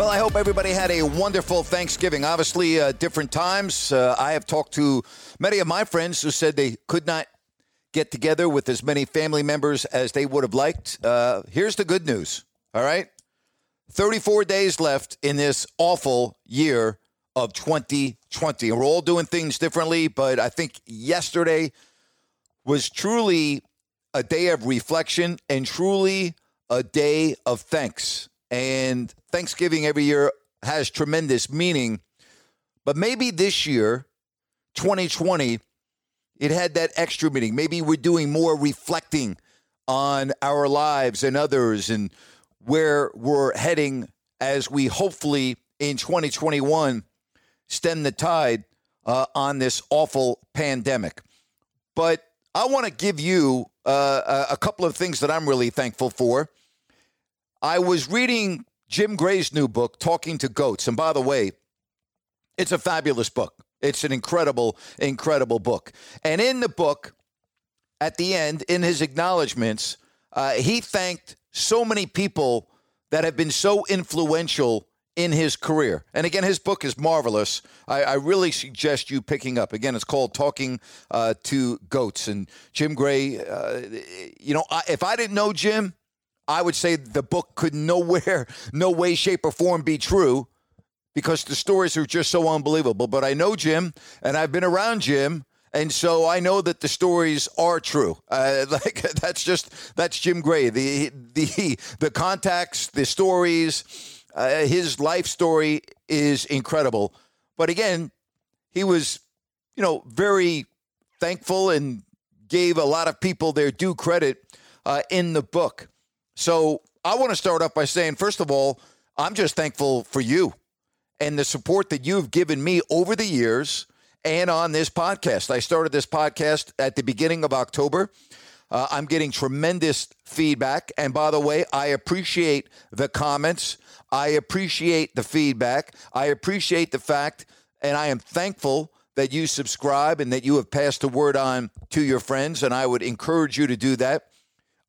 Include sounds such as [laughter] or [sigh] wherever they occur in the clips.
Well, I hope everybody had a wonderful Thanksgiving. Obviously, uh, different times. Uh, I have talked to many of my friends who said they could not get together with as many family members as they would have liked. Uh, here's the good news, all right? 34 days left in this awful year of 2020. We're all doing things differently, but I think yesterday was truly a day of reflection and truly a day of thanks. And Thanksgiving every year has tremendous meaning. But maybe this year, 2020, it had that extra meaning. Maybe we're doing more reflecting on our lives and others and where we're heading as we hopefully in 2021 stem the tide uh, on this awful pandemic. But I want to give you uh, a a couple of things that I'm really thankful for. I was reading Jim Gray's new book, Talking to Goats. And by the way, it's a fabulous book. It's an incredible, incredible book. And in the book, at the end, in his acknowledgments, uh, he thanked so many people that have been so influential in his career. And again, his book is marvelous. I, I really suggest you picking up. Again, it's called Talking uh, to Goats. And Jim Gray, uh, you know, I, if I didn't know Jim, I would say the book could nowhere, [laughs] no way, shape, or form be true because the stories are just so unbelievable. But I know Jim, and I've been around Jim, and so I know that the stories are true. Uh, [laughs] like that's just that's Jim Gray. The the the contacts, the stories, uh, his life story is incredible. But again, he was, you know, very thankful and gave a lot of people their due credit uh, in the book. So I want to start off by saying, first of all, I'm just thankful for you and the support that you've given me over the years and on this podcast. I started this podcast at the beginning of October. Uh, I'm getting tremendous feedback. And by the way, I appreciate the comments. I appreciate the feedback. I appreciate the fact, and I am thankful that you subscribe and that you have passed the word on to your friends. And I would encourage you to do that.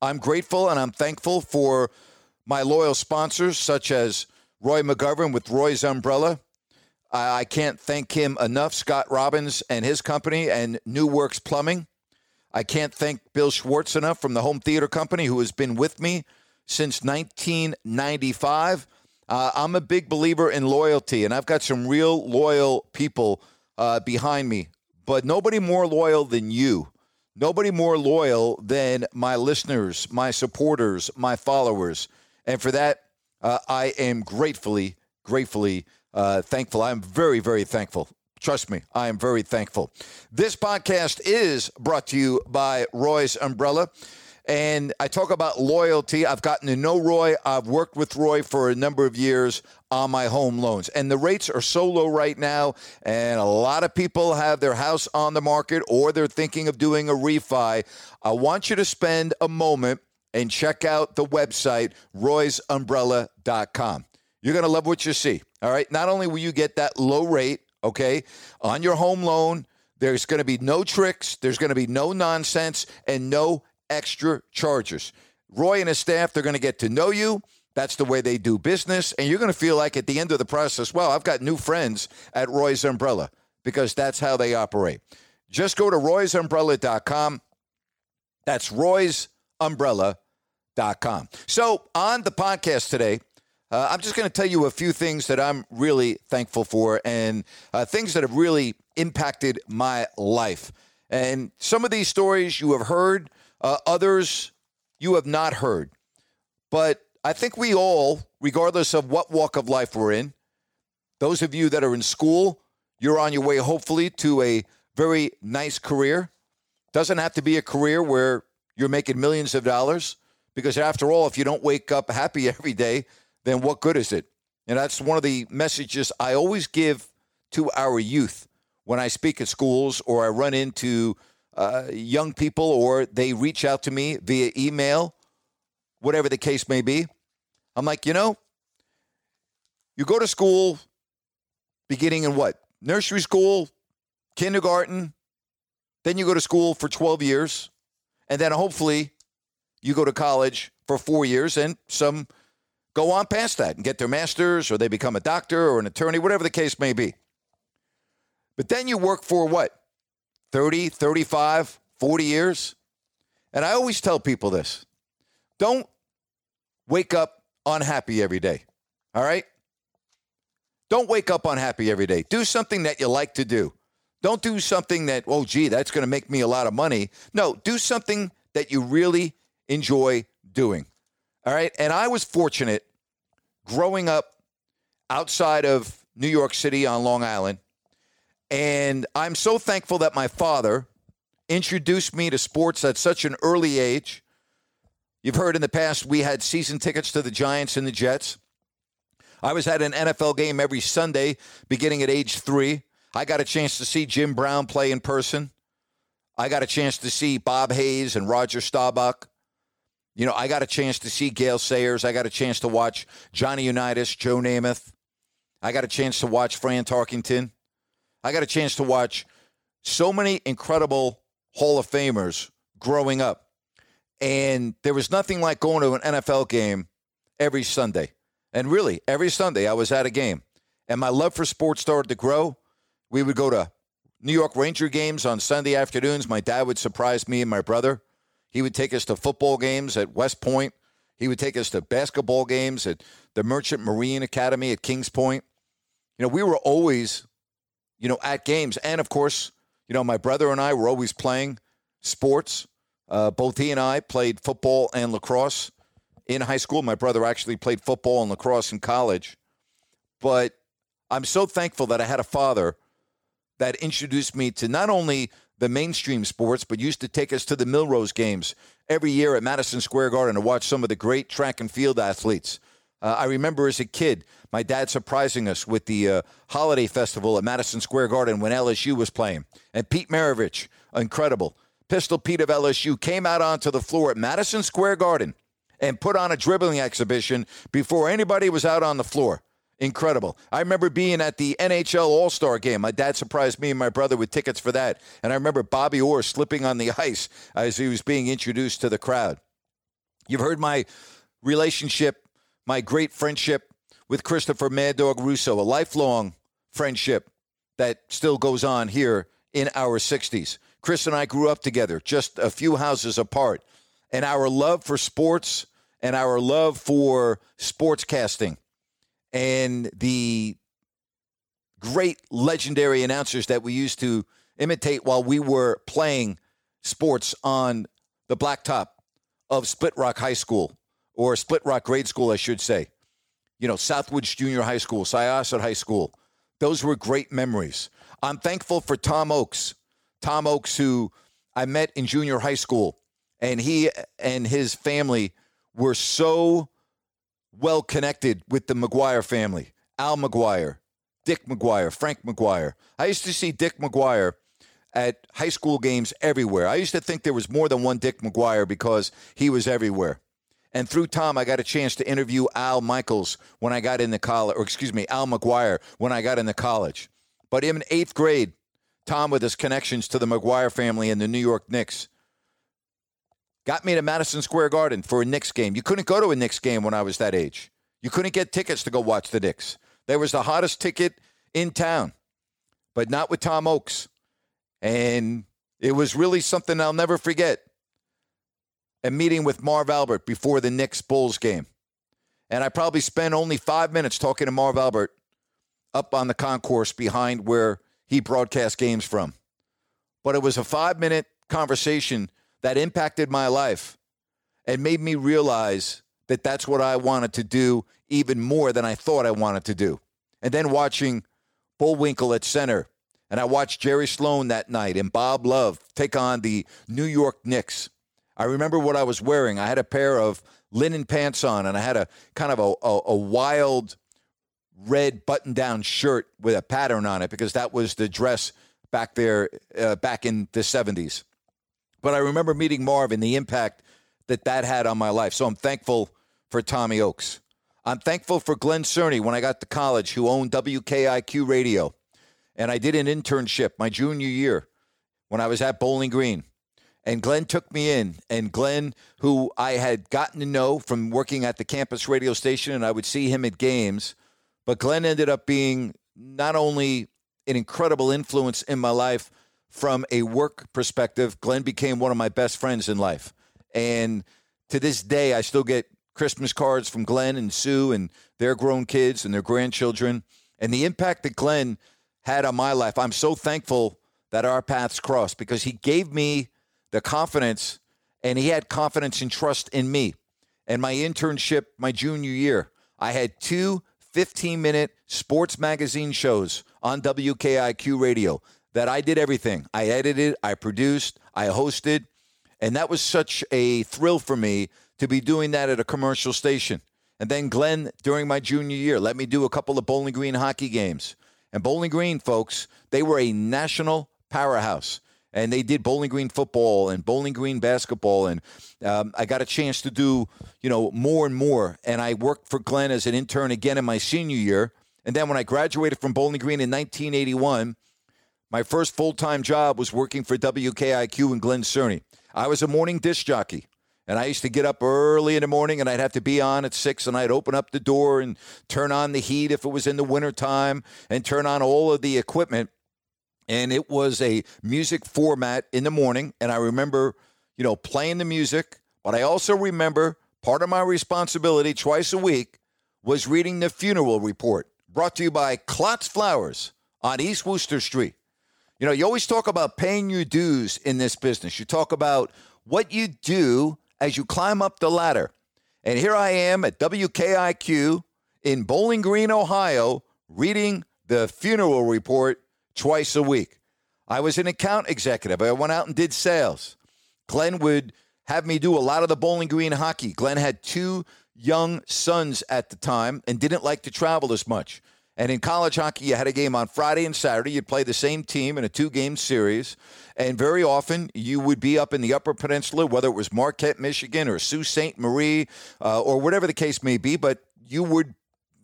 I'm grateful and I'm thankful for my loyal sponsors, such as Roy McGovern with Roy's Umbrella. I, can't thank him enough, Scott Robbins and his company, and New Works Plumbing. I can't thank Bill Schwartz enough from the Home Theater Company, who has been with me since 1995. Uh, I'm a big believer in loyalty, and I've got some real loyal people uh, behind me, but nobody more loyal than you. Nobody more loyal than my listeners, my supporters, my followers. And for that, uh, I am gratefully, gratefully uh, thankful. I'm very, very thankful. Trust me, I am very thankful. This podcast is brought to you by Roy's Umbrella. And I talk about loyalty. I've gotten to know Roy. I've worked with Roy for a number of years on my home loans. And the rates are so low right now. And a lot of people have their house on the market or they're thinking of doing a refi. I want you to spend a moment and check out the website, roysumbrella.com. You're going to love what you see. All right. Not only will you get that low rate, okay, on your home loan, there's going to be no tricks, there's going to be no nonsense, and no extra charges. Roy and his staff, they're going to get to know you. That's the way they do business. And you're going to feel like at the end of the process, well, I've got new friends at Roy's Umbrella because that's how they operate. Just go to roysumbrella.com. That's roysumbrella.com. So on the podcast today, uh, I'm just going to tell you a few things that I'm really thankful for and uh, things that have really impacted my life. And some of these stories you have heard, uh, others you have not heard. But I think we all, regardless of what walk of life we're in, those of you that are in school, you're on your way, hopefully, to a very nice career. Doesn't have to be a career where you're making millions of dollars, because after all, if you don't wake up happy [laughs] every day, then what good is it? And that's one of the messages I always give to our youth when I speak at schools or I run into uh, young people or they reach out to me via email, whatever the case may be. I'm like, you know, you go to school beginning in what? Nursery school, kindergarten, then you go to school for 12 years, and then hopefully you go to college for four years, and some go on past that and get their master's or they become a doctor or an attorney, whatever the case may be. But then you work for what? 30, 35, 40 years? And I always tell people this don't wake up unhappy every day. All right? Don't wake up unhappy every day. Do something that you like to do. Don't do something that, oh, gee, that's going to make me a lot of money. No, do something that you really enjoy doing. All right. And I was fortunate growing up outside of New York City on Long Island. And I'm so thankful that my father introduced me to sports at such an early age. You've heard in the past we had season tickets to the Giants and the Jets. I was at an NFL game every Sunday beginning at age three. I got a chance to see Jim Brown play in person. I got a chance to see Bob Hayes and Roger Staubach. You know, I got a chance to see Gale Sayers. I got a chance to watch Johnny Unitas, Joe Namath. I got a chance to watch Fran Tarkenton. I got a chance to watch so many incredible Hall of Famers growing up. And there was nothing like going to an NFL game every Sunday. And really, every Sunday I was at a game. And my love for sports started to grow. We would go to New York Ranger games on Sunday afternoons. My dad would surprise me and my brother. He would take us to football games at West Point. He would take us to basketball games at the Merchant Marine Academy at Kings Point. You know, we were always, you know, at games. And of course, you know, my brother and I were always playing sports. Uh, both he and I played football and lacrosse in high school. My brother actually played football and lacrosse in college. But I'm so thankful that I had a father that introduced me to not only the mainstream sports, but used to take us to the Millrose games every year at Madison Square Garden to watch some of the great track and field athletes. Uh, I remember as a kid, my dad surprising us with the uh, holiday festival at Madison Square Garden when LSU was playing. And Pete Maravich, incredible. Pistol Pete of LSU came out onto the floor at Madison Square Garden and put on a dribbling exhibition before anybody was out on the floor. Incredible. I remember being at the NHL All Star game. My dad surprised me and my brother with tickets for that. And I remember Bobby Orr slipping on the [laughs] ice as he was being introduced to the crowd. You've heard my relationship, my great friendship with Christopher Mad Dog Russo, a lifelong friendship that still goes on here in our 60s. Chris and I grew up together, just a few houses apart. And our love for sports and our love for sportscasting and the great legendary announcers that we used to imitate while we were playing sports on the blacktop of Split Rock High School or Split Rock Grade School, I should say. You know, Southwoods Junior High School, Syosset High School. Those were great memories. I'm thankful for Tom Oakes. Tom Oakes, who I met in junior high school, and he and his family were so well connected with the McGuire family. Al McGuire, Dick McGuire, Frank McGuire. I used to see Dick McGuire at high school games everywhere. I used to think there was more than one Dick McGuire because he was everywhere. And through Tom, I got a chance to interview Al Michaels when I got into college, or excuse me, Al McGuire when I got into college. But in eighth grade, Tom, with his connections to the McGuire family and the New York Knicks, got me to Madison Square Garden for a Knicks game. You couldn't go to a Knicks game when I was that age. You couldn't get tickets to go watch the Knicks. There was the hottest ticket in town, but not with Tom Oakes. And it was really something I'll never forget. A meeting with Marv Albert before the Knicks Bulls game. And I probably spent only five minutes talking to Marv Albert up on the concourse behind where he broadcast games from. But it was a five minute conversation that impacted my life and made me realize that that's what I wanted to do even more than I thought I wanted to do. And then watching Boerwinkle at center, and I watched Jerry Sloan that night and Bob Love take on the New York Knicks. I remember what I was wearing. I had a pair of linen pants on, and I had a kind of a, a, a wild red button down shirt with a pattern on it because that was the dress back there uh, back in the 70s. But I remember meeting Marv and the impact that that had on my life. So I'm thankful for Tommy Oakes. I'm thankful for Glenn Cerny when I got to college, who owned WKIQ Radio. And I did an internship my junior year when I was at Bowling Green. And Glenn took me in. And Glenn, who I had gotten to know from working at the campus radio station, and I would see him at games. But Glenn ended up being not only an incredible influence in my life from a work perspective, Glenn became one of my best friends in life. And to this day, I still get Christmas cards from Glenn and Sue and their grown kids and their grandchildren. And the impact that Glenn had on my life, I'm so thankful that our paths crossed because he gave me the confidence and he had confidence and trust in me. And my internship, my junior year, I had two 15 minute sports magazine shows on WKIQ radio that I did everything. I edited, I produced, I hosted, and that was such a thrill for me to be doing that at a commercial station. And then Glenn, during my junior year, let me do a couple of Bowling Green hockey games. And Bowling Green, folks, they were a national powerhouse. And they did Bowling Green football and Bowling Green basketball. And um, I got a chance to do, you know, more and more. And I worked for Glenn as an intern again in my senior year. And then when I graduated from Bowling Green in 1981, my first full time job was working for WKIQ and Glenn Cerny. I was a morning disc jockey. And I used to get up early in the morning and I'd have to be on at six and I'd open up the door and turn on the heat if it was in the wintertime and turn on all of the equipment. And it was a music format in the morning. And I remember, you know, playing the music, but I also remember part of my responsibility twice a week was reading the funeral report brought to you by Klotz Flowers on East Wooster Street. You know, you always talk about paying your dues in this business. You talk about what you do as you climb up the ladder. And here I am at WKIQ in Bowling Green, Ohio, reading the funeral report twice a week. I was an account executive. I went out and did sales. Glenn would have me do a lot of the Bowling Green hockey. Glenn had two young sons at the time and didn't like to travel as much. And in college hockey, you had a game on Friday and Saturday. You'd play the same team in a two game series. And very often you would be up in the Upper Peninsula, whether it was Marquette, Michigan, or Sault Ste. Marie, uh, or whatever the case may be. But you would,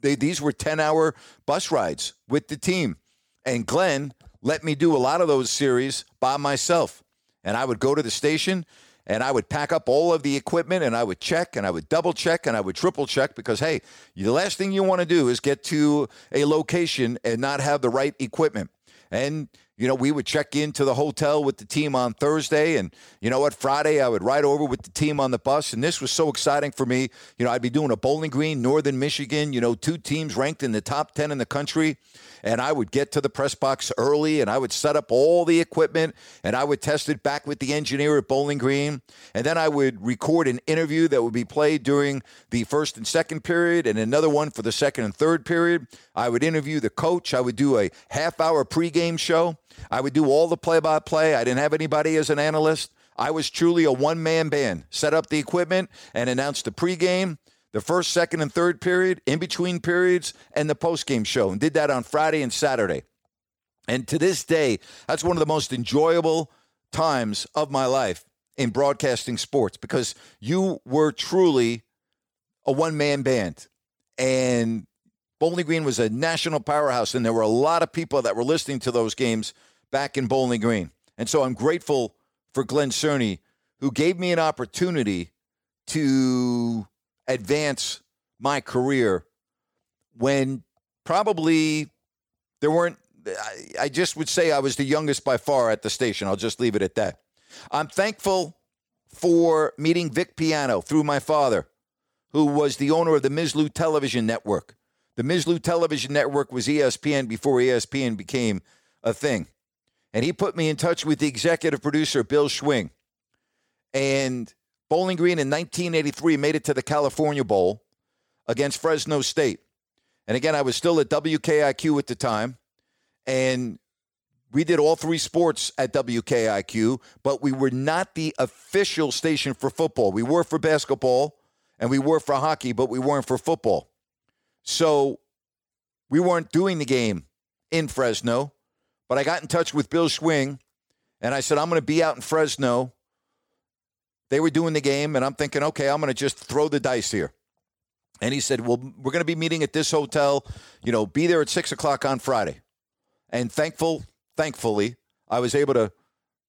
they, these were 10 hour bus rides with the team. And Glenn let me do a lot of those series by myself. And I would go to the station and I would pack up all of the equipment and I would check and I would double check and I would triple check because, hey, the last thing you want to do is get to a location and not have the right equipment. And you know, we would check into the hotel with the team on Thursday. And you know what? Friday, I would ride over with the team on the bus. And this was so exciting for me. You know, I'd be doing a Bowling Green, Northern Michigan, you know, two teams ranked in the top 10 in the country. And I would get to the press box early and I would set up all the equipment and I would test it back with the engineer at Bowling Green. And then I would record an interview that would be played during the first and second period and another one for the second and third period. I would interview the coach. I would do a half hour pregame show. I would do all the play by play. I didn't have anybody as an analyst. I was truly a one man band. Set up the equipment and announced the pregame, the first, second, and third period, in between periods, and the postgame show. And did that on Friday and Saturday. And to this day, that's one of the most enjoyable times of my life in broadcasting sports because you were truly a one man band. And Bowling Green was a national powerhouse, and there were a lot of people that were listening to those games back in Bowling Green. And so I'm grateful for Glenn Cerny who gave me an opportunity to advance my career when probably there weren't I, I just would say I was the youngest by far at the station. I'll just leave it at that. I'm thankful for meeting Vic Piano through my father, who was the owner of the Mizlou Television Network. The Mizlou Television Network was ESPN before ESPN became a thing. And he put me in touch with the executive producer, Bill Schwing. And Bowling Green in 1983 made it to the California Bowl against Fresno State. And again, I was still at WKIQ at the time. And we did all three sports at WKIQ, but we were not the official station for football. We were for basketball and we were for hockey, but we weren't for football. So we weren't doing the game in Fresno. But I got in touch with Bill Schwing and I said, I'm going to be out in Fresno. They were doing the game, and I'm thinking, okay, I'm going to just throw the dice here. And he said, Well, we're going to be meeting at this hotel. You know, be there at six o'clock on Friday. And thankful, thankfully, I was able to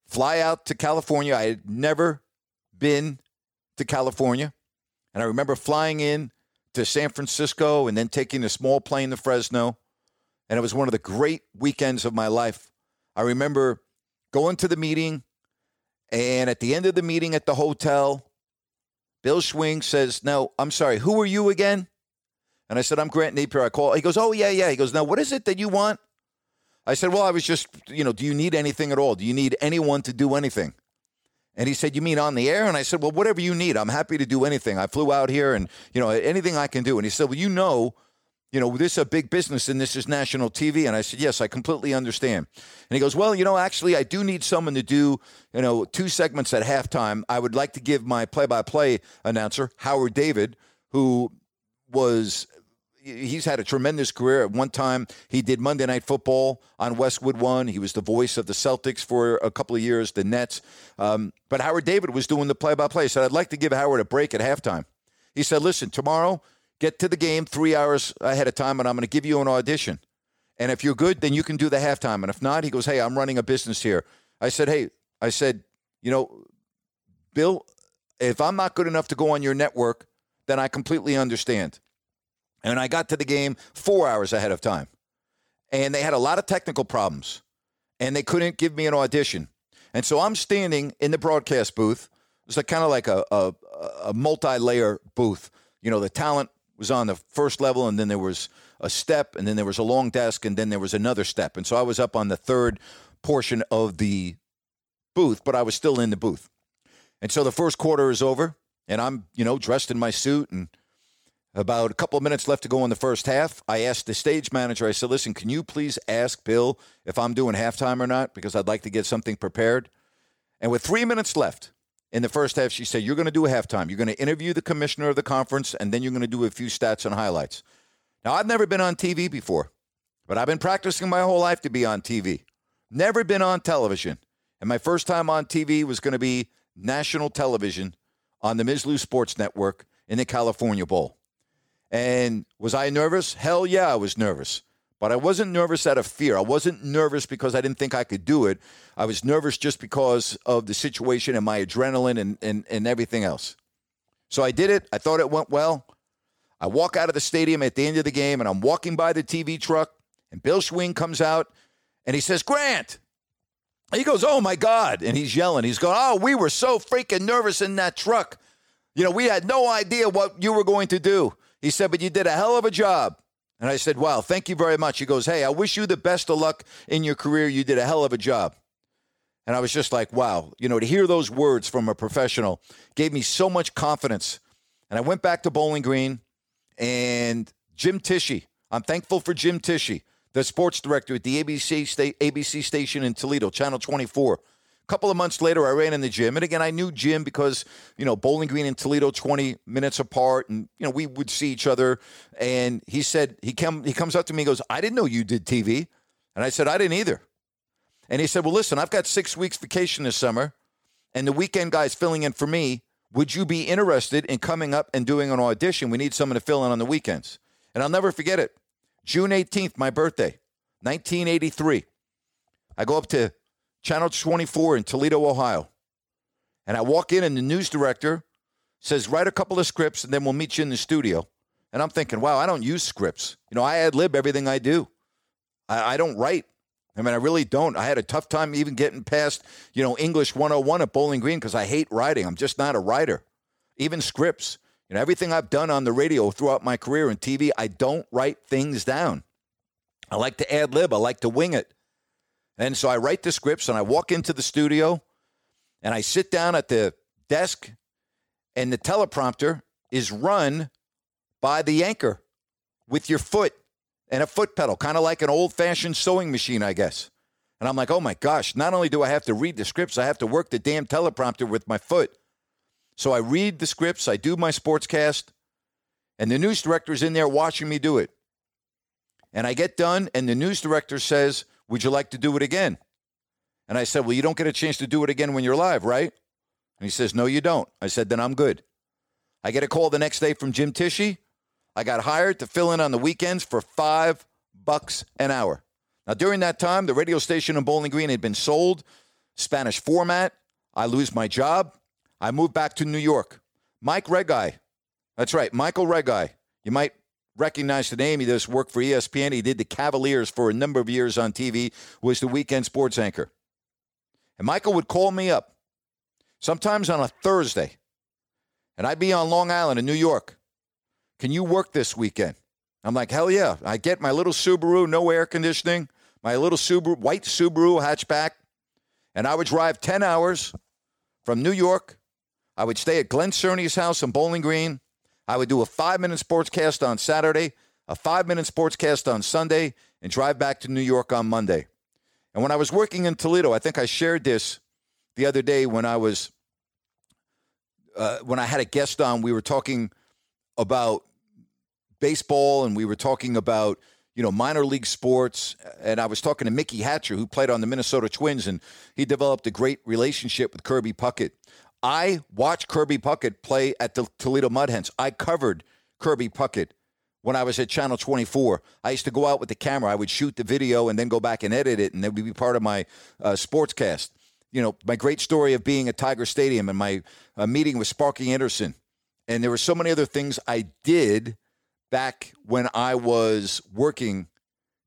fly out to California. I had never been to California. And I remember flying in to San Francisco and then taking a small plane to Fresno. And it was one of the great weekends of my life. I remember going to the meeting, and at the end of the meeting at the hotel, Bill Schwing says, No, I'm sorry, who are you again? And I said, I'm Grant Napier. I call. He goes, Oh, yeah, yeah. He goes, Now, what is it that you want? I said, Well, I was just, you know, do you need anything at all? Do you need anyone to do anything? And he said, You mean on the air? And I said, Well, whatever you need. I'm happy to do anything. I flew out here and, you know, anything I can do. And he said, Well, you know, you know, this is a big business and this is national TV. And I said, Yes, I completely understand. And he goes, Well, you know, actually, I do need someone to do, you know, two segments at halftime. I would like to give my play by play announcer, Howard David, who was he's had a tremendous career. At one time, he did Monday Night Football on Westwood One. He was the voice of the Celtics for a couple of years, the Nets. Um, but Howard David was doing the play-by-play. Said, "I'd like to give Howard a break at halftime." He said, "Listen, tomorrow, get to the game three hours ahead of time, and I'm going to give you an audition. And if you're good, then you can do the halftime. And if not, he goes, "Hey, I'm running a business here." I said, "Hey," I said, "You know, Bill, if I'm not good enough to go on your network, then I completely understand." And I got to the game four hours ahead of time. And they had a lot of technical problems. And they couldn't give me an audition. And so I'm standing in the broadcast booth. It's like kind of like a, a, a multi-layer booth. You know, the talent was on the first level, and then there was a step, and then there was a long desk, and then there was another step. And so I was up on the third portion of the booth, but I was still in the booth. And so the first quarter is over, and I'm, you know, dressed in my suit and about a couple of minutes left to go in the first half. I asked the stage manager, I said, listen, can you please ask Bill if I'm doing halftime or not? Because I'd like to get something prepared. And with three minutes left in the first half, she said, You're going to do a halftime. You're going to interview the commissioner of the conference, and then you're going to do a few stats and highlights. Now, I've never been on TV before, but I've been practicing my whole life to be on TV. Never been on television. And my first time on TV was going to be national television on the Mizlou Sports Network in the California Bowl. And was I nervous? Hell yeah, I was nervous. But I wasn't nervous out of fear. I wasn't nervous because I didn't think I could do it. I was nervous just because of the situation and my adrenaline and, and, and everything else. So I did it. I thought it went well. I walk out of the stadium at the end of the game and I'm walking by the TV truck and Bill Schwing comes out and he says, Grant. He goes, Oh my God. And he's yelling. He's going, Oh, we were so freaking nervous in that truck. You know, we had no idea what you were going to do. He said, But you did a hell of a job. And I said, Wow, thank you very much. He goes, Hey, I wish you the best of luck in your career. You did a hell of a job. And I was just like, Wow, you know, to hear those words from a professional gave me so much confidence. And I went back to Bowling Green and Jim Tishy. I'm thankful for Jim Tishy, the sports director at the ABC, sta- ABC station in Toledo, Channel 24 A couple of months later, I ran in the gym. And again, I knew Jim because, you know, Bowling Green and Toledo, 20 minutes apart. And, you know, we would see each other. And he said, he, come, he comes up to me and goes, I didn't know you did TV. And I said, I didn't either. And he said, Well, listen, I've got six weeks vacation this summer. And the weekend guy's filling in for me. Would you be interested in coming up and doing an audition? We need someone to fill in on the weekends. And I'll never forget it. June 18th, my birthday, 1983. I go up to Channel 24 in Toledo, Ohio. And I walk in, and the news director says, Write a couple of scripts, and then we'll meet you in the studio. And I'm thinking, wow, I don't use scripts. You know, I ad lib everything I do. I, I don't write. I mean, I really don't. I had a tough time even getting past, you know, English 101 at Bowling Green because I hate writing. I'm just not a writer. Even scripts. You know, everything I've done on the radio throughout my career and TV, I don't write things down. I like to ad lib, I like to wing it. And so I write the scripts and I walk into the studio and I sit down at the desk and the teleprompter is run by the anchor with your foot and a foot pedal, kind of like an old fashioned sewing machine, I guess. And I'm like, oh my gosh, not only do I have to read the scripts, I have to work the damn teleprompter with my foot. So I read the scripts, I do my sportscast, and the news director's in there watching me do it. And I get done, and the news director says, Would you like to do it again? And I said, Well, you don't get a chance to do it again when you're live, right? And he says, No, you don't. I said, Then I'm good. I get a call the next day from Jim Tishy. I got hired to fill in on the weekends for five bucks an hour. Now, during that time, the radio station in Bowling Green had been sold, Spanish format. I lose my job. I move back to New York. Mike Reghi. That's right, Michael Reghi. You might recognize the name. He does work for ESPN. He did the Cavaliers for a number of years on TV, was the weekend sports anchor. And Michael would call me up sometimes on a Thursday, and I'd be on Long Island in New York. Can you work this weekend? I'm like, hell yeah. I get my little Subaru, no air conditioning, my little Subaru, white Subaru hatchback, and I would drive 10 hours from New York. I would stay at Glenn Cerny's house in Bowling Green. I would do a five minute sportscast on Saturday, a five minute sportscast on Sunday, and drive back to New York on Monday. And when I was working in Toledo, I think I shared this the other day when I was uh, when I had a guest on. We were talking about baseball, and we were talking about you know minor league sports. And I was talking to Mickey Hatcher, who played on the Minnesota Twins, and he developed a great relationship with Kirby Puckett. I watched Kirby Puckett play at the Toledo Mud Hens. I covered Kirby Puckett when I was at Channel 24. I used to go out with the camera. I would shoot the video and then go back and edit it, and that would be part of my uh, sportscast. You know, my great story of being at Tiger Stadium and my uh, meeting with Sparky Anderson. And there were so many other things I did back when I was working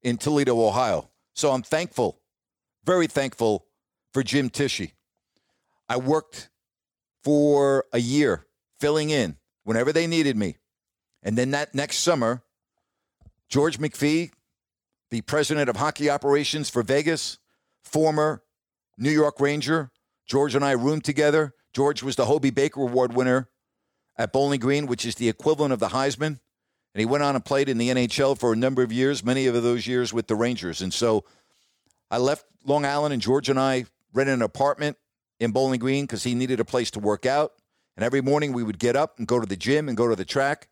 in Toledo, Ohio. So I'm thankful, very thankful for Jim Tishy. I worked for a year filling in whenever they needed me. And then that next summer, George McPhee, the president of hockey operations for Vegas, former New York Ranger, George and I roomed together. George was the Hobey Baker Award winner at Bowling Green, which is the equivalent of the Heisman. And he went on and played in the NHL for a number of years, many of those years with the Rangers. And so I left Long Island, and George and I rented an apartment in Bowling Green because he needed a place to work out. And every morning we would get up and go to the gym and go to the track.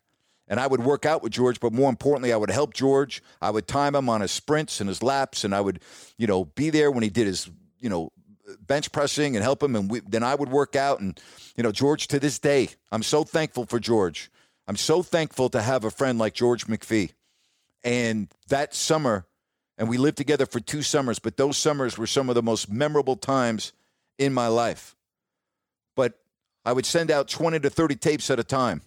And I would work out with George, but more importantly, I would help George. I would time him on his sprints and his laps, and I would, you know, be there when he did his, you know, bench pressing and help him. And we, then I would work out. And, you know, George, to this day, I'm so thankful for George. I'm so thankful to have a friend like George McPhee. And that summer, and we lived together for two summers, but those summers were some of the most memorable times in my life. But I would send out 20 to 30 tapes at a time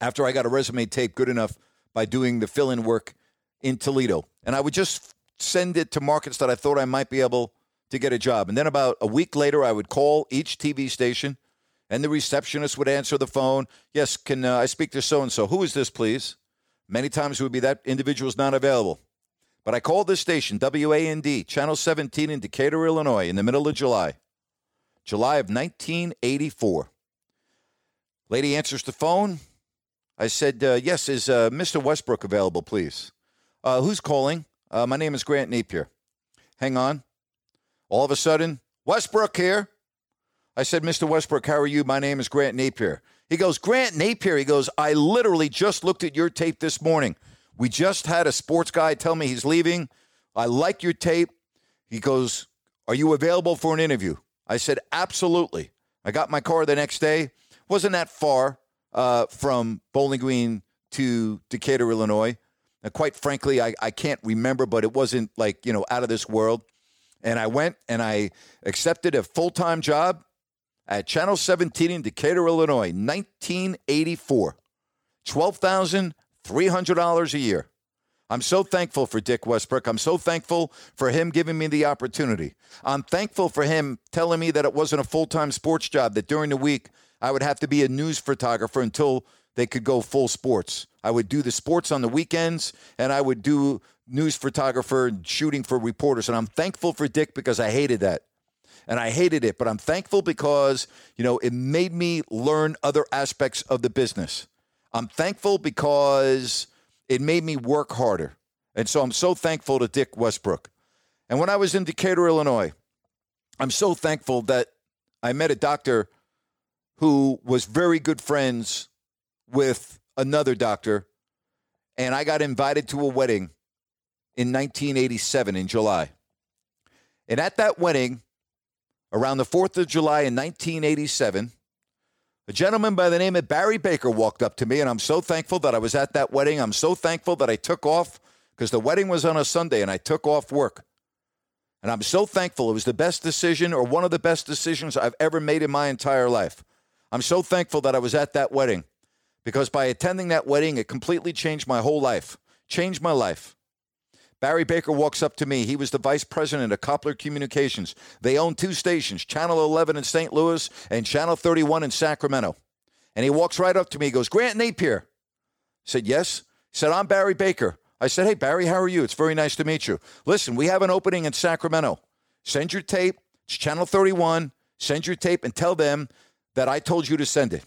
after I got a resume tape good enough by doing the fill in work in Toledo. And I would just send it to markets that I thought I might be able to get a job. And then about a week later, I would call each TV station and the receptionist would answer the phone. Yes, can uh, I speak to so and so? Who is this, please? Many times it would be that individual is not available. But I called this station, WAND, Channel 17 in Decatur, Illinois, in the middle of July. July of 1984. Lady answers the phone. I said, uh, Yes, is uh, Mr. Westbrook available, please? Uh, who's calling? Uh, my name is Grant Napier. Hang on. All of a sudden, Westbrook here. I said, Mr. Westbrook, how are you? My name is Grant Napier. He goes, Grant Napier. He goes, I literally just looked at your tape this morning. We just had a sports guy tell me he's leaving. I like your tape. He goes, Are you available for an interview? I said, Absolutely. I got my car the next day. Wasn't that far uh, from Bowling Green to Decatur, Illinois. And quite frankly, I, I can't remember, but it wasn't like, you know, out of this world. And I went and I accepted a full time job at Channel 17 in Decatur, Illinois, 1984. $12,300 a year. I'm so thankful for Dick Westbrook. I'm so thankful for him giving me the opportunity. I'm thankful for him telling me that it wasn't a full time sports job, that during the week I would have to be a news photographer until they could go full sports. I would do the sports on the weekends and I would do news photographer and shooting for reporters. And I'm thankful for Dick because I hated that. And I hated it, but I'm thankful because, you know, it made me learn other aspects of the business. I'm thankful because it made me work harder. And so I'm so thankful to Dick Westbrook. And when I was in Decatur, Illinois, I'm so thankful that I met a doctor who was very good friends with another doctor. And I got invited to a wedding in 1987 in July. And at that wedding, around the 4th of July in 1987, a gentleman by the name of Barry Baker walked up to me, and I'm so thankful that I was at that wedding. I'm so thankful that I took off because the wedding was on a Sunday and I took off work. And I'm so thankful. It was the best decision or one of the best decisions I've ever made in my entire life. I'm so thankful that I was at that wedding because by attending that wedding, it completely changed my whole life, changed my life. Barry Baker walks up to me. He was the vice president of Koplar Communications. They own two stations, Channel 11 in St. Louis and Channel 31 in Sacramento. And he walks right up to me. He goes, Grant Napier. I said, Yes. He said, I'm Barry Baker. I said, Hey, Barry, how are you? It's very nice to meet you. Listen, we have an opening in Sacramento. Send your tape. It's Channel 31. Send your tape and tell them that I told you to send it.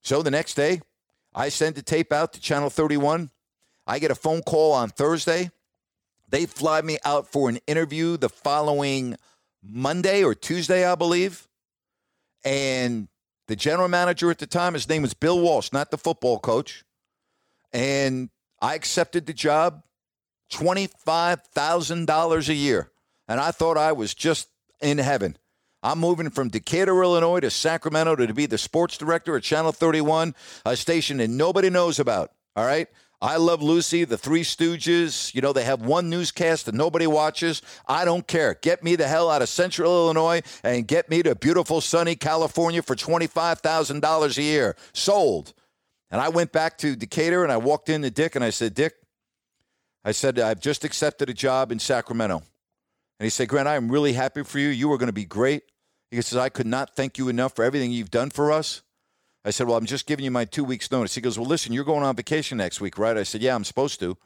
So the next day, I send the tape out to Channel 31. I get a phone call on Thursday. They fly me out for an interview the following Monday or Tuesday, I believe. And the general manager at the time, his name was Bill Walsh, not the football coach. And I accepted the job, $25,000 a year. And I thought I was just in heaven. I'm moving from Decatur, Illinois to Sacramento to be the sports director at Channel 31, a station that nobody knows about. All right. I Love Lucy, The Three Stooges. You know, they have one newscast that nobody watches. I don't care. Get me the hell out of Central Illinois and get me to beautiful, sunny California for $25,000 a year. Sold. And I went back to Decatur and I walked in to Dick and I said, Dick, I said, I've just accepted a job in Sacramento. And he said, Grant, I am really happy for you. You are going to be great. He says, I could not thank you enough for everything you've done for us. I said, Well, I'm just giving you my two weeks' notice. He goes, Well, listen, you're going on vacation next week, right? I said, Yeah, I'm supposed to.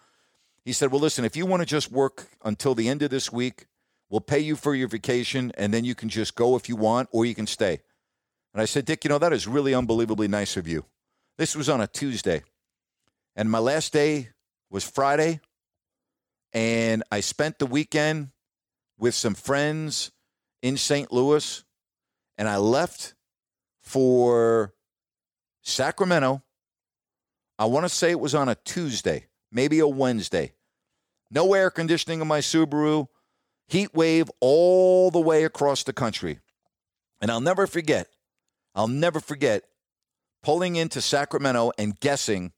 He said, Well, listen, if you want to just work until the end of this week, we'll pay you for your vacation, and then you can just go if you want, or you can stay. And I said, Dick, you know, that is really unbelievably nice of you. This was on a Tuesday. And my last day was Friday. And I spent the weekend with some friends in St. Louis. And I left for Sacramento. I want to say it was on a Tuesday, maybe a Wednesday. No air conditioning in my Subaru, heat wave all the way across the country. And I'll never forget, I'll never forget pulling into Sacramento and guessing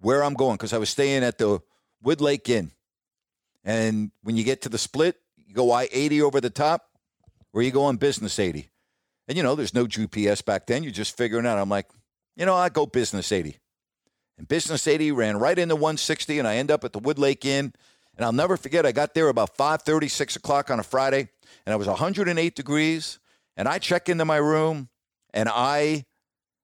where I'm going because I was staying at the Wood Lake Inn. And when you get to the split, you go I 80 over the top, or you go on business 80. And you know, there's no GPS back then. You're just figuring out. I'm like, you know, I go business 80. And business 80 ran right into 160, and I end up at the Wood Lake Inn. And I'll never forget, I got there about 5:30, 6 o'clock on a Friday, and it was 108 degrees. And I check into my room, and I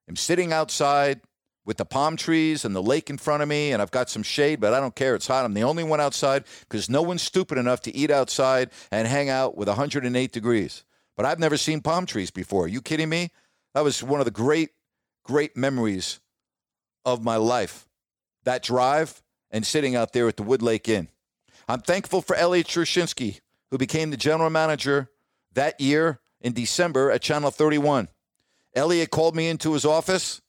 am sitting outside with the palm trees and the lake in front of me, and I've got some shade, but I don't care. It's hot. I'm the only one outside because no one's stupid enough to eat outside and hang out with 108 degrees. But I've never seen palm trees before. Are you kidding me? That was one of the great, great memories of my life. That drive and sitting out there at the Wood Lake Inn. I'm thankful for Elliot Cherchinsky, who became the general manager that year in December at Channel 31. Elliot called me into his office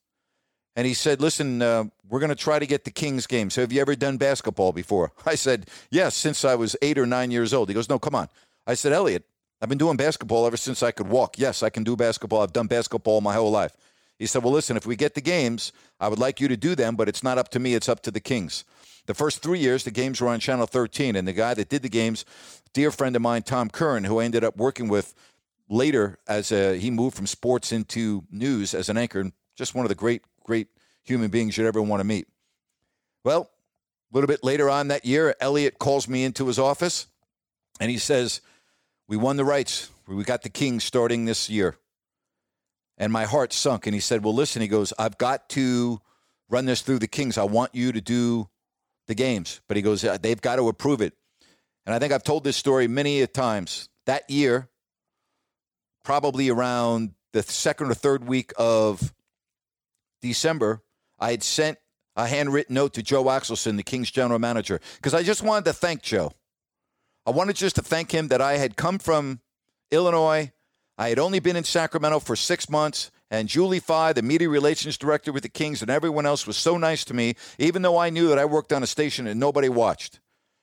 and he said, Listen, uh, we're going to try to get the Kings game. So, have you ever done basketball before? [laughs] I said, Yes, since I was eight or nine years old. He goes, No, come on. I said, Elliot, I've been doing basketball ever since I could walk. Yes, I can do basketball. I've done basketball my whole life. He said, Well, listen, if we get the games, I would like you to do them, but it's not up to me, it's up to the Kings. The first three years, the games were on Channel 13, and the guy that did the games, dear friend of mine, Tom Curran, who I ended up working with later, as a, he moved from sports into news as an anchor, and just one of the great, great human beings you'd ever want to meet. Well, a little bit later on that year, Elliot calls me into his office and he says, We won the rights. We got the Kings starting this year. And my heart sunk. And he said, Well, listen, he goes, I've got to run this through the Kings. I want you to do the games. But he goes, They've got to approve it. And I think I've told this story many times. That year, probably around the second or third week of December, I had sent a handwritten note to Joe Axelson, the Kings general manager, because I just wanted to thank Joe. I wanted just to thank him that I had come from Illinois. I had only been in Sacramento for six months, and Julie Fye, the media relations director with the Kings, and everyone else was so nice to me, even though I knew that I worked on a station and nobody watched.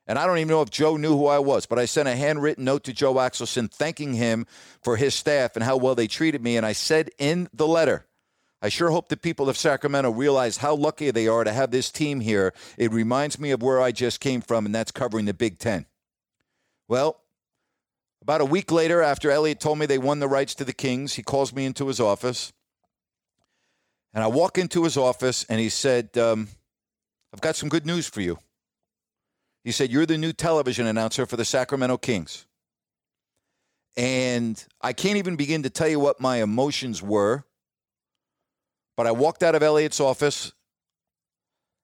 And I don't even know if Joe knew who I was, but I sent a handwritten note to Joe Axelson thanking him for his staff and how well they treated me. And I said in the letter, I sure hope the people of Sacramento realize how lucky they are to have this team here. It reminds me of where I just came from, and that's covering the Big Ten. Well, about a week later, after Elliot told me they won the rights to the Kings, he calls me into his office. And I walk into his office, and he said, um, I've got some good news for you. He said, You're the new television announcer for the Sacramento Kings. And I can't even begin to tell you what my emotions were. But I walked out of Elliot's office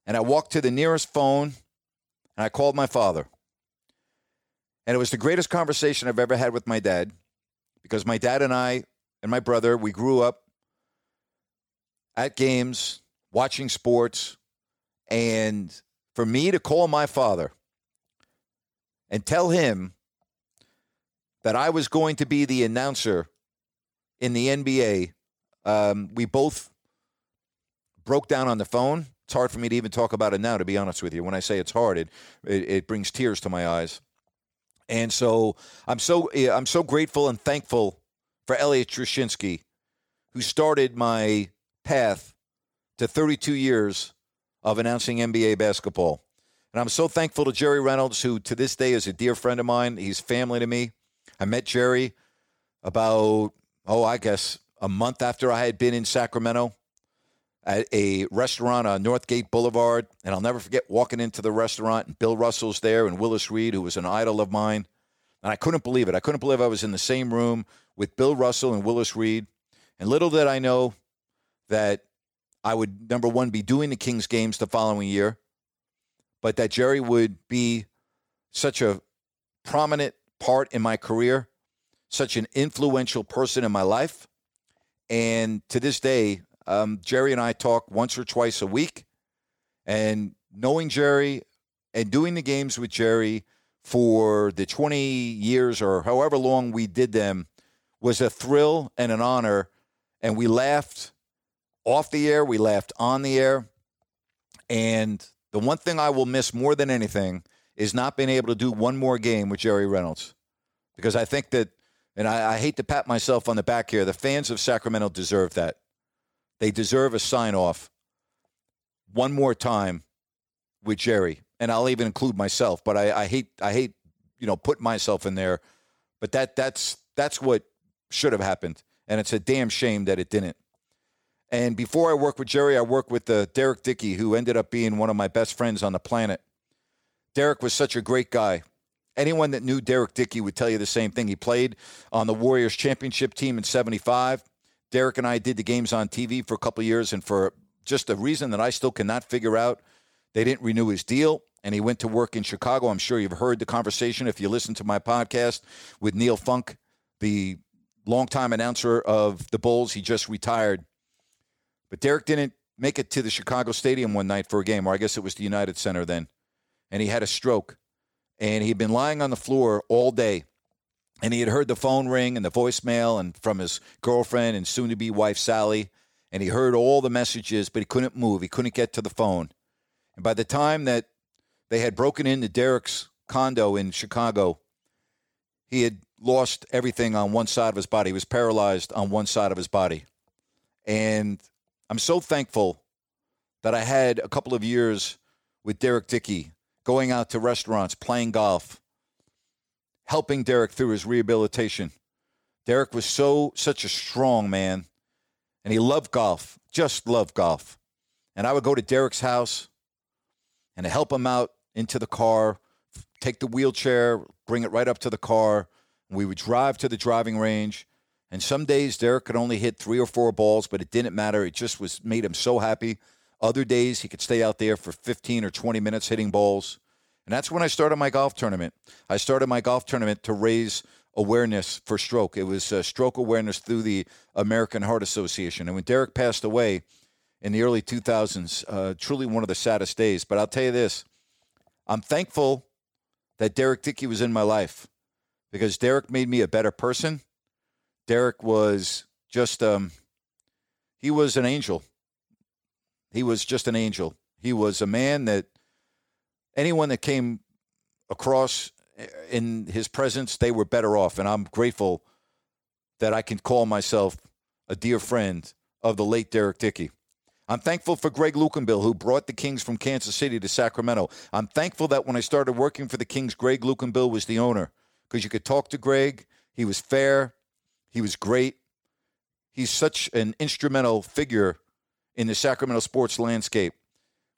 and I walked to the nearest phone and I called my father. And it was the greatest conversation I've ever had with my dad because my dad and I and my brother, we grew up at games, watching sports. And for me to call my father and tell him that I was going to be the announcer in the NBA. Um, we both broke down on the phone. It's hard for me to even talk about it now, to be honest with you. When I say it's hard, it it, it brings tears to my eyes. And so I'm so eh, I'm so grateful and thankful for Elliot Trushinsky, who started my path to 32 years of announcing NBA basketball. And I'm so thankful to Jerry Reynolds, who to this day is a dear friend of mine. He's family to me. I met Jerry about, oh, I guess a month after I had been in Sacramento at a restaurant on Northgate Boulevard. And I'll never forget walking into the restaurant and Bill Russell's there and Willis Reed, who was an idol of mine. And I couldn't believe it. I couldn't believe I was in the same room with Bill Russell and Willis Reed. And little did I know that I would, number one, be doing the Kings games the following year but that Jerry would be such a prominent part in my career, such an influential person in my life. And to this day, um, Jerry and I talk once or twice a week. And knowing Jerry and doing the games with Jerry for the 20 years or however long we did them was a thrill and an honor. And we laughed off the air, we laughed on the air. And the one thing I will miss more than anything is not being able to do one more game with Jerry Reynolds. Because I think that, and I, I hate to pat myself on the back here, the fans of Sacramento deserve that. They deserve a sign off one more time with Jerry. And I'll even include myself, but I, I hate I hate, you know, putting myself in there. But that that's that's what should have happened. And it's a damn shame that it didn't. And before I worked with Jerry, I worked with uh, Derrek Dickey, who ended up being one of my best friends on the planet. Derrek was such a great guy. Anyone that knew Derrek Dickey would tell you the same thing. He played on the Warriors championship team in 75. Derrek and I did the games on TV for a couple years, and for just a reason that I still cannot figure out, they didn't renew his deal, and he went to work in Chicago. I'm sure you've heard the conversation if you listen to my podcast with Neil Funk, the longtime announcer of the Bulls. He just retired but Derrek didn't make it to the Chicago Stadium one night for a game, or I guess it was the United Center then. And he had a stroke. And he'd been lying on the floor all day. And he had heard the phone ring and the voicemail and from his girlfriend and soon to be wife Sally. And he heard all the messages, but he couldn't move. He couldn't get to the phone. And by the time that they had broken into Derrek's condo in Chicago, he had lost everything on one side of his body. He was paralyzed on one side of his body. And I'm so thankful that I had a couple of years with Derrek Dickey, going out to restaurants, playing golf, helping Derrek through his rehabilitation, Derrek was so such a strong man, and he loved golf, just loved golf. And I would go to Derrek's house and help him out into the car, take the wheelchair, bring it right up to the car. We would drive to the driving range. And some days Derrek could only hit three or four balls, but it didn't matter. It just was made him so happy. Other days he could stay out there for 15 or 20 minutes hitting balls. And that's when I started my golf tournament. I started my golf tournament to raise awareness for stroke. It was uh, stroke awareness through the American Heart Association. And when Derrek passed away in the early 2000s, uh, truly one of the saddest days. But I'll tell you this I'm thankful that Derrek Dickey was in my life because Derrek made me a better person. Derrek was just, um, he was an angel. He was just an angel. He was a man that anyone that came across eh, in his presence, they were better off. And I'm grateful that I can call myself a dear friend of the late Derrek Dickey. I'm thankful for Greg Lukenbill, who brought the Kings from Kansas City to Sacramento. I'm thankful that when I started working for the Kings, Greg Lukenbill was the owner because you could talk to Greg. He was fair, he was great. He's such an instrumental figure in the Sacramento sports landscape.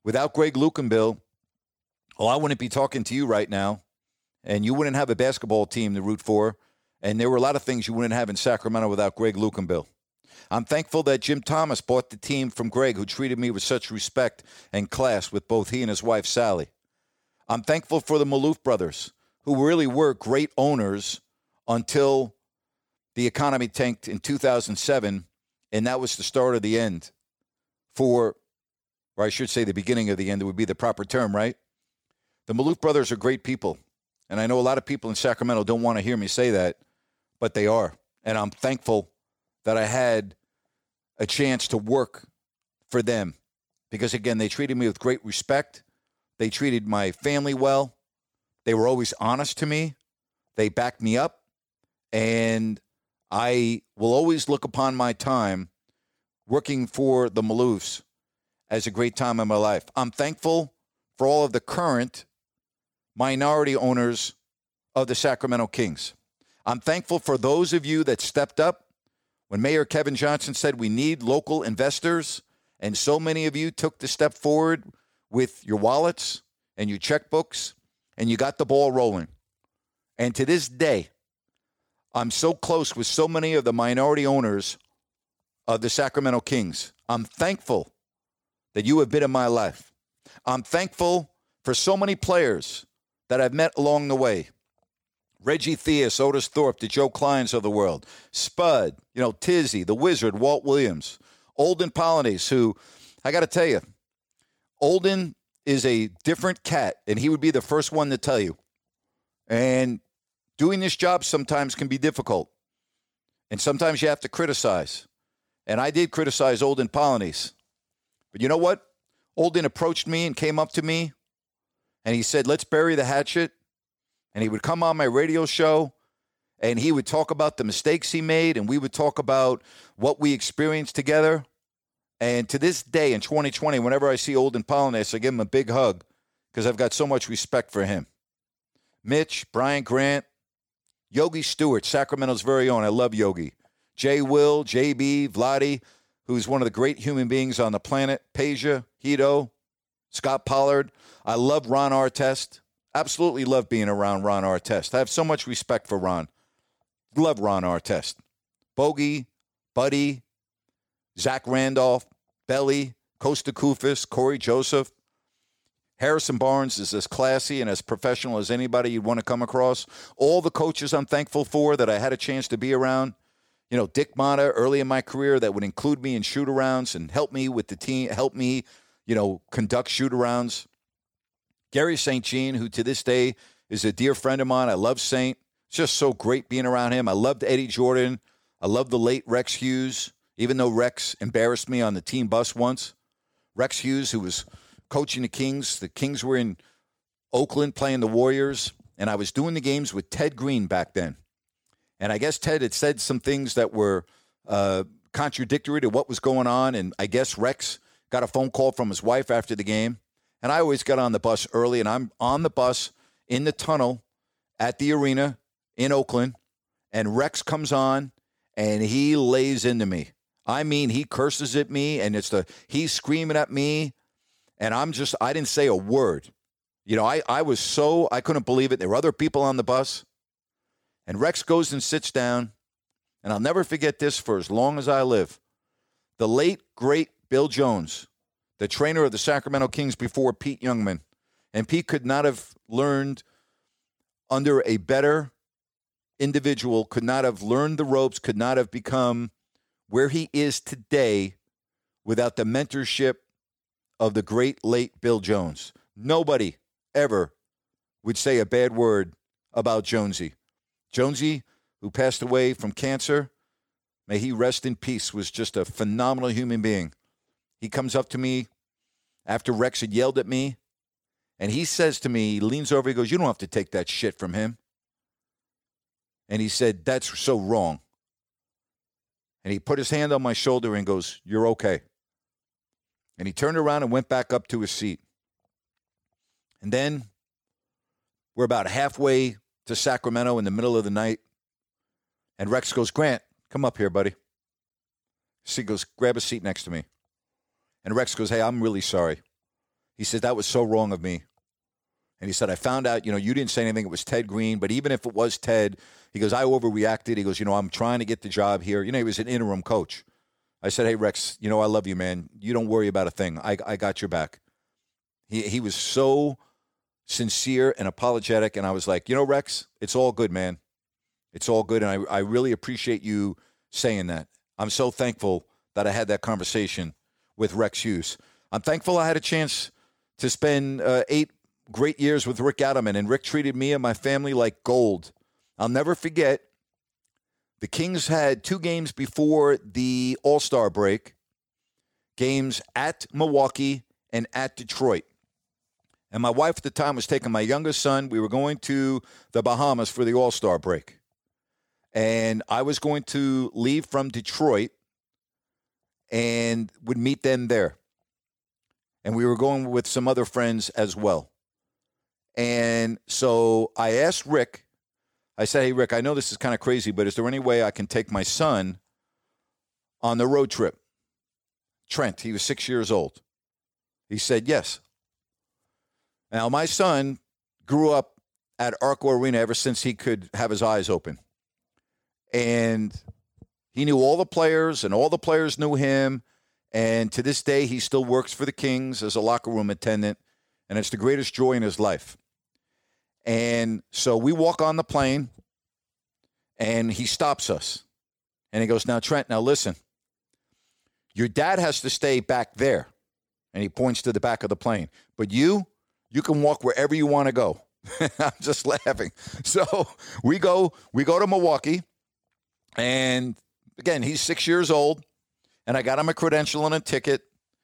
Without Greg Lukenbill, well, I wouldn't be talking to you right now, and you wouldn't have a basketball team to root for, and there were a lot of things you wouldn't have in Sacramento without Greg Lukenbill. I'm thankful that Jim Thomas bought the team from Greg, who treated me with such respect and class with both he and his wife, Sally. I'm thankful for the Maloof brothers, who really were great owners until the economy tanked in 2007, and that was the start of the end for, or I should say the beginning of the end, it would be the proper term, right? The Maloof brothers are great people. And I know a lot of people in Sacramento don't want to hear me say that, but they are. And I'm thankful that I had a chance to work for them because, again, they treated me with great respect. They treated my family well. They were always honest to me. They backed me up. And I will always look upon my time working for the Maloofs as a great time in my life. I'm thankful for all of the current minority owners of the Sacramento Kings. I'm thankful for those of you that stepped up when Mayor Kevin Johnson said we need local investors, and so many of you took the step forward with your wallets and your checkbooks, and you got the ball rolling. And to this day, I'm so close with so many of the minority owners of the Sacramento Kings. I'm thankful that you have been in my life. I'm thankful for so many players that I've met along the way. Reggie Theus, Otis Thorpe, the Joe Kleines of the world, Spud, you know, Tizzy, the Wizard, Walt Williams, Olden Polynice, who I got to tell you, Olden is a different cat, and he would be the first one to tell you. And doing this job sometimes can be difficult, and sometimes you have to criticize. And I did criticize Olden Polynice. But you know what? Olden approached me and came up to me, and he said, Let's bury the hatchet and he would come on my radio show and he would talk about the mistakes he made and we would talk about what we experienced together. And to this day in 2020, whenever I see Olden Polynice, I give him a big hug because I've got so much respect for him. Mitch, Brian Grant, Yogi Stewart, Sacramento's very own. I love Yogi. Jay Will, JB, Vladi, who's one of the great human beings on the planet. Peja, Hedo, Scott Pollard. I love Ron Artest. Absolutely love being around Ron Artest. I have so much respect for Ron. Love Ron Artest. Bogey, Buddy, Zach Randolph, Belly, Costa Koufos, Cory Joseph. Harrison Barnes is as classy and as professional as anybody you'd want to come across. All the coaches I'm thankful for that I had a chance to be around. You know, Dick Motta early in my career that would include me in shoot arounds and help me with the team, help me, you know, conduct shoot arounds. Garry St. Jean, who to this day is a dear friend of mine. I love Saint. It's just so great being around him. I loved Eddie Jordan. I love the late Rex Hughes, even though Rex embarrassed me on the team bus once. Rex Hughes, who was coaching the Kings. The Kings were in Oakland playing the Warriors, and I was doing the games with Ted Green back then. And I guess Ted had said some things that were uh, contradictory to what was going on. And I guess Rex got a phone call from his wife after the game and I always got on the bus early, and I'm on the bus in the tunnel at the arena in Oakland, and Rex comes on, and he lays into me. I mean, he curses at me, and it's the he's screaming at me, and I'm just I didn't say a word. You know, I I was so I couldn't believe it. There were other people on the bus, and Rex goes and sits down, and I'll never forget this for as long as I live. The late great Bill Jones, the trainer of the Sacramento Kings before Pete Youngman, and Pete could not have learned under a better individual, could not have learned the ropes, could not have become where he is today without the mentorship of the great late Bill Jones. Nobody ever would say a bad word about Jonesy. Jonesy, who passed away from cancer, may he rest in peace, was just a phenomenal human being. He comes up to me after Rex had yelled at me, and he says to me, he leans over, he goes, You don't have to take that shit from him. And he said, That's so wrong. And he put his hand on my shoulder and goes, You're okay. And he turned around and went back up to his seat. And then we're about halfway to Sacramento in the middle of the night. And Rex goes, Grant, come up here, buddy. He goes, grab a seat next to me. And Rex goes, Hey, I'm really sorry. He said, That was so wrong of me. And he said, I found out, you know, you didn't say anything. It was Ted Green. But even if it was Ted, he goes, I overreacted. He goes, you know, I'm trying to get the job here. You know, he was an interim coach. I said, hey, Rex, you know, I love you, man. You don't worry about a thing. I, I got your back. He, he was so sincere and apologetic. And I was like, you know, Rex, it's all good, man. It's all good. And I, I really appreciate you saying that. I'm so thankful that I had that conversation with Rex Hughes. I'm thankful I had a chance to spend uh, eight great years with Rick Adelman, and Rick treated me and my family like gold. I'll never forget. The Kings had two games before the All Star break games at Milwaukee and at Detroit. And my wife at the time was taking my youngest son. We were going to the Bahamas for the All Star break. And I was going to leave from Detroit and would meet them there. And we were going with some other friends as well. And so I asked Rick, I said, Hey, Rick, I know this is kind of crazy, but is there any way I can take my son on the road trip? Trent, he was six years old. He said, Yes. Now, my son grew up at Arco Arena ever since he could have his eyes open. And he knew all the players, and all the players knew him. And to this day, he still works for the Kings as a locker room attendant, and it's the greatest joy in his life. And so we walk on the plane, and he stops us. And he goes, Now, Trent, now listen, your dad has to stay back there. And he points to the back of the plane. But you, you can walk wherever you want to go. [laughs] I'm just laughing. [laughs] So we go, we go to Milwaukee, and again, he's six years old, and I got him a credential and a ticket,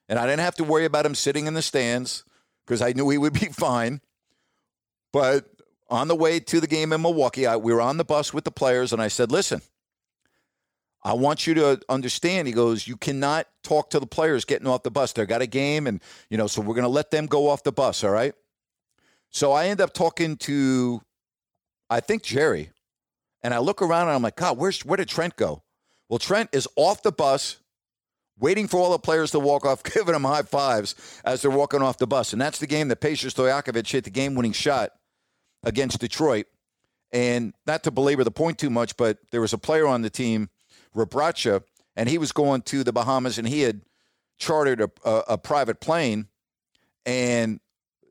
and I didn't have to worry about him sitting in the stands because I knew he would be [laughs] fine. But on the way to the game in Milwaukee, I, we were on the bus with the players, and I said, "Listen, I want you to understand." He goes, "You cannot talk to the players getting off the bus. They got a game, and you know, so we're going to let them go off the bus. All right." So I end up talking to, I think Jerry, and I look around and I'm like, God, where's where did Trent go? Well, Trent is off the bus waiting for all the players to walk off, [laughs] giving them high fives as they're walking off the bus. And that's the game that Peja Stojakovic hit the game winning shot against Detroit. And not to belabor the point too much, but there was a player on the team, Rebraca, and he was going to the Bahamas and he had chartered a, a, a private plane and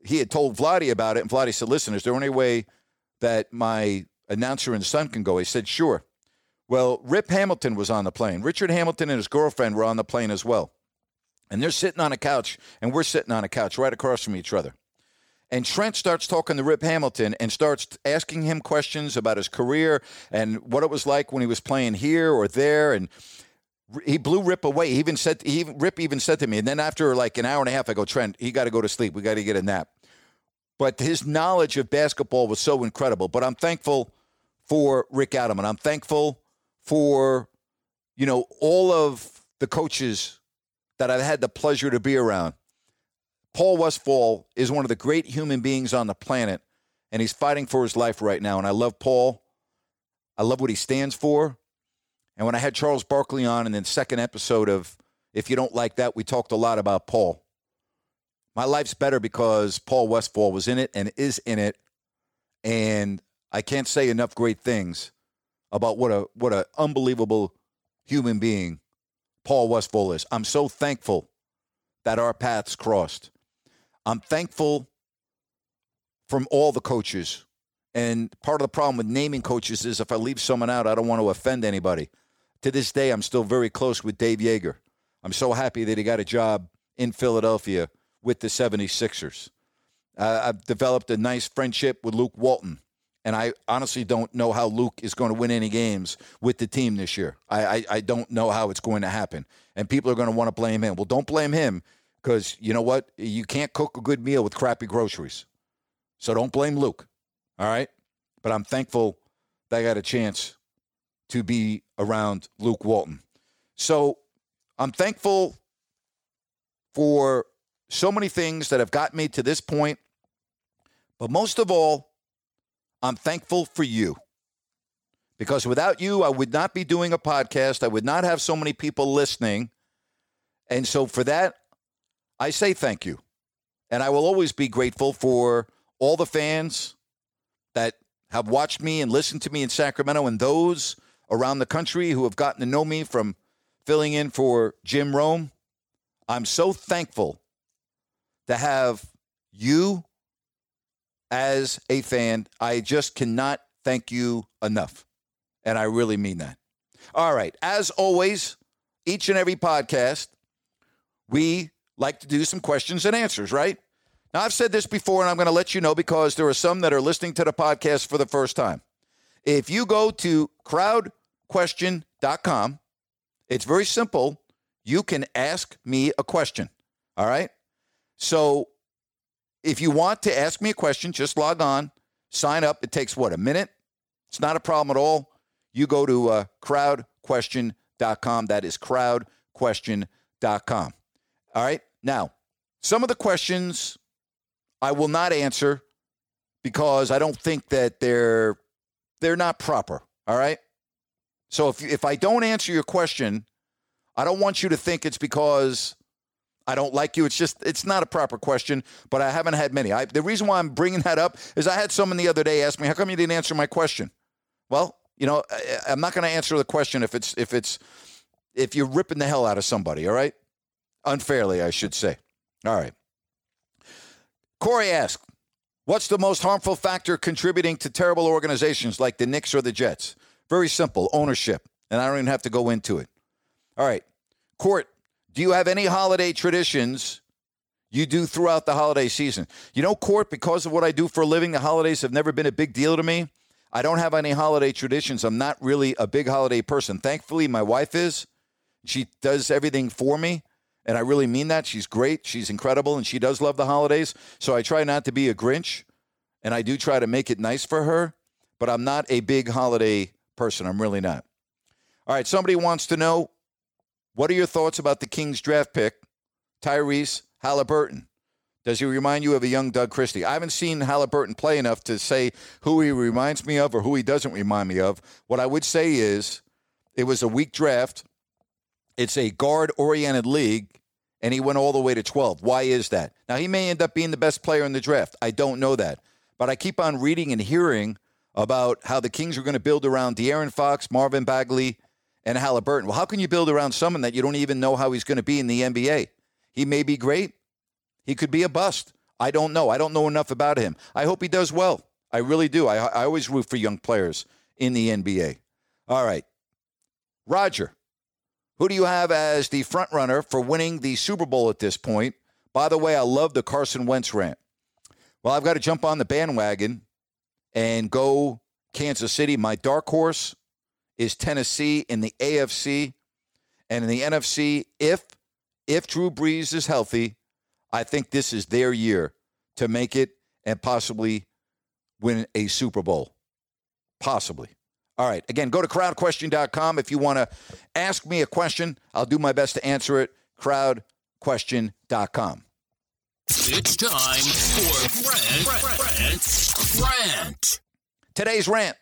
he had told Vladdy about it. And Vladdy said, Listen, is there any way that my announcer and son can go? He said, Sure. Well, Rip Hamilton was on the plane. Richard Hamilton and his girlfriend were on the plane as well. And they're sitting on a couch, and we're sitting on a couch right across from each other. And Trent starts talking to Rip Hamilton and starts asking him questions about his career and what it was like when he was playing here or there. And he blew Rip away. He even said, he, Rip even said to me, and then after like an hour and a half, I go, Trent, he got to go to sleep. We got to get a nap. But his knowledge of basketball was so incredible. But I'm thankful for Rick Adelman. I'm thankful for, you know, all of the coaches that I've had the pleasure to be around. Paul Westphal is one of the great human beings on the planet, and he's fighting for his life right now. And I love Paul. I love what he stands for. And when I had Charles Barkley on in the second episode of If You Don't Like That, we talked a lot about Paul. My life's better because Paul Westphal was in it and is in it. And I can't say enough great things about what a what an unbelievable human being Paul Westphal is. I'm so thankful that our paths crossed. I'm thankful from all the coaches. And part of the problem with naming coaches is if I leave someone out, I don't want to offend anybody. To this day, I'm still very close with Dave Joerger. I'm so happy that he got a job in Philadelphia with the 76ers. Uh, I've developed a nice friendship with Luke Walton. And I honestly don't know how Luke is going to win any games with the team this year. I, I, I don't know how it's going to happen. And people are going to want to blame him. Well, don't blame him because you know what? You can't cook a good meal with crappy groceries. So don't blame Luke. All right. But I'm thankful that I got a chance to be around Luke Walton. So I'm thankful for so many things that have got me to this point. But most of all, I'm thankful for you. Because without you, I would not be doing a podcast. I would not have so many people listening. And so for that, I say thank you. And I will always be grateful for all the fans that have watched me and listened to me in Sacramento and those around the country who have gotten to know me from filling in for Jim Rome. I'm so thankful to have you as a fan. I just cannot thank you enough. And I really mean that. All right. As always, each and every podcast, we like to do some questions and answers, right? Now, I've said this before, and I'm going to let you know because there are some that are listening to the podcast for the first time. If you go to crowdquestion.com, it's very simple. You can ask me a question. All right. So if you want to ask me a question, just log on, sign up. It takes what, a minute? It's not a problem at all. You go to uh, crowdquestion.com. That is crowdquestion.com. All right. Now, some of the questions I will not answer because I don't think that they're they're not proper. All right. So if if I don't answer your question, I don't want you to think it's because I don't like you. It's just it's not a proper question, but I haven't had many. I, the reason why I'm bringing that up is I had someone the other day ask me, "How come you didn't answer my question?" Well, you know, I, I'm not going to answer the question if it's if it's if you're ripping the hell out of somebody. All right, unfairly, I should say. All right. Corey asked, What's the most harmful factor contributing to terrible organizations like the Knicks or the Jets? Very simple ownership. And I don't even have to go into it. All right. Court, do you have any holiday traditions you do throughout the holiday season? You know, Court, because of what I do for a living, the holidays have never been a big deal to me. I don't have any holiday traditions. I'm not really a big holiday person. Thankfully, my wife is. She does everything for me. And I really mean that. She's great. She's incredible. And she does love the holidays. So I try not to be a Grinch. And I do try to make it nice for her. But I'm not a big holiday person. I'm really not. All right. Somebody wants to know what are your thoughts about the Kings draft pick, Tyrese Halliburton? Does he remind you of a young Doug Christie? I haven't seen Halliburton play enough to say who he reminds me of or who he doesn't remind me of. What I would say is it was a weak draft. It's a guard oriented league, and he went all the way to 12. Why is that? Now, he may end up being the best player in the draft. I don't know that. But I keep on reading and hearing about how the Kings are going to build around De'Aaron Fox, Marvin Bagley, and Halliburton. Well, how can you build around someone that you don't even know how he's going to be in the NBA? He may be great. He could be a bust. I don't know. I don't know enough about him. I hope he does well. I really do. I, I always root for young players in the NBA. All right. Roger, who do you have as the front runner for winning the Super Bowl at this point? By the way, I love the Carson Wentz rant. Well, I've got to jump on the bandwagon and go Kansas City. My dark horse is Tennessee in the AFC and in the NFC. If if Drew Brees is healthy, I think this is their year to make it and possibly win a Super Bowl. Possibly. All right. Again, go to crowdquestion.com if you want to ask me a question. I'll do my best to answer it. Crowdquestion.com. It's time for Rant, Rant, Rant. Today's rant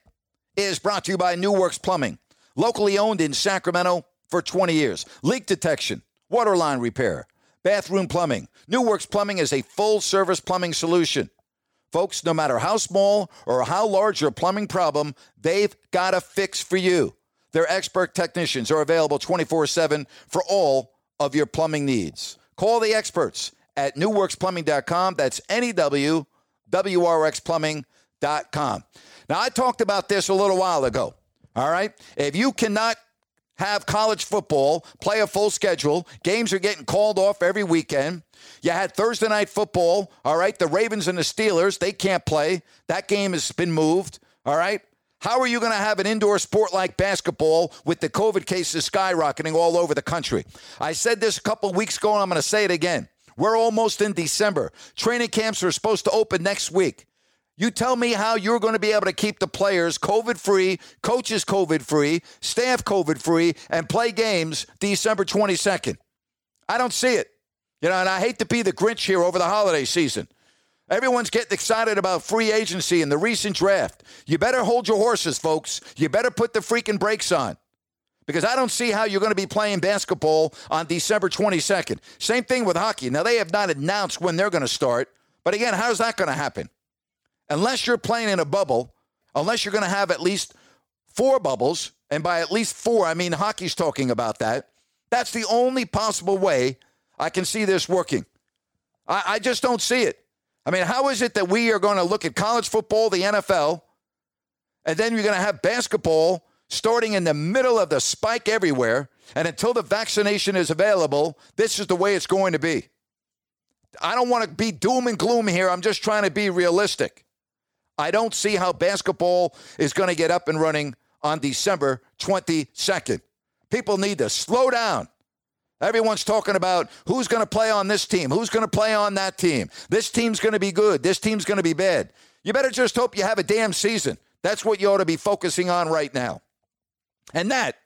is brought to you by New Works Plumbing. Locally owned in Sacramento for 20 years. Leak detection, water line repair, bathroom plumbing. New Works Plumbing is a full service plumbing solution. Folks, no matter how small or how large your plumbing problem, they've got a fix for you. Their expert technicians are available 24 7 for all of your plumbing needs. Call the experts at newworksplumbing.com. That's N E W W R X plumbing.com. Now, I talked about this a little while ago. All right. If you cannot have college football, play a full schedule, games are getting called off every weekend. You had Thursday night football. All right. The Ravens and the Steelers, they can't play. That game has been moved. All right. How are you going to have an indoor sport like basketball with the COVID cases skyrocketing all over the country? I said this a couple weeks ago, and I'm going to say it again. We're almost in December. Training camps are supposed to open next week. You tell me how you're going to be able to keep the players COVID free, coaches COVID free, staff COVID free, and play games December 22nd. I don't see it. You know, and I hate to be the Grinch here over the holiday season. Everyone's getting excited about free agency and the recent draft. You better hold your horses, folks. You better put the freaking brakes on. Because I don't see how you're going to be playing basketball on December 22nd. Same thing with hockey. Now, they have not announced when they're going to start. But again, how's that going to happen? Unless you're playing in a bubble, unless you're going to have at least four bubbles, and by at least four, I mean hockey's talking about that. That's the only possible way I can see this working. I, I just don't see it. I mean, how is it that we are going to look at college football, the NFL, and then you're going to have basketball starting in the middle of the spike everywhere, and until the vaccination is available, this is the way it's going to be. I don't want to be doom and gloom here. I'm just trying to be realistic. I don't see how basketball is going to get up and running on December 22nd. People need to slow down. Everyone's talking about who's going to play on this team, who's going to play on that team. This team's going to be good, this team's going to be bad. You better just hope you have a damn season. That's what you ought to be focusing on right now. And that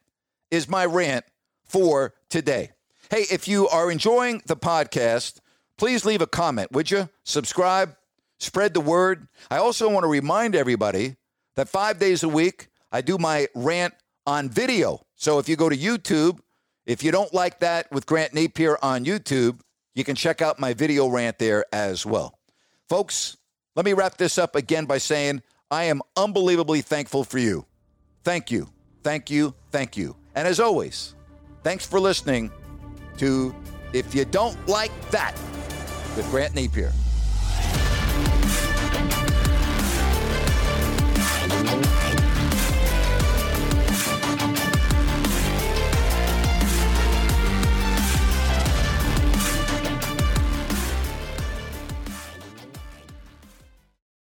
is my rant for today. Hey, if you are enjoying the podcast, please leave a comment, would you? Subscribe, spread the word. I also want to remind everybody that five days a week, I do my rant on video. So if you go to YouTube, if you don't like that with Grant Napear on YouTube, you can check out my video rant there as well. Folks, let me wrap this up again by saying I am unbelievably thankful for you. Thank you, thank you, thank you. And as always, thanks for listening to If You Don't Like That with Grant Napear. Bye.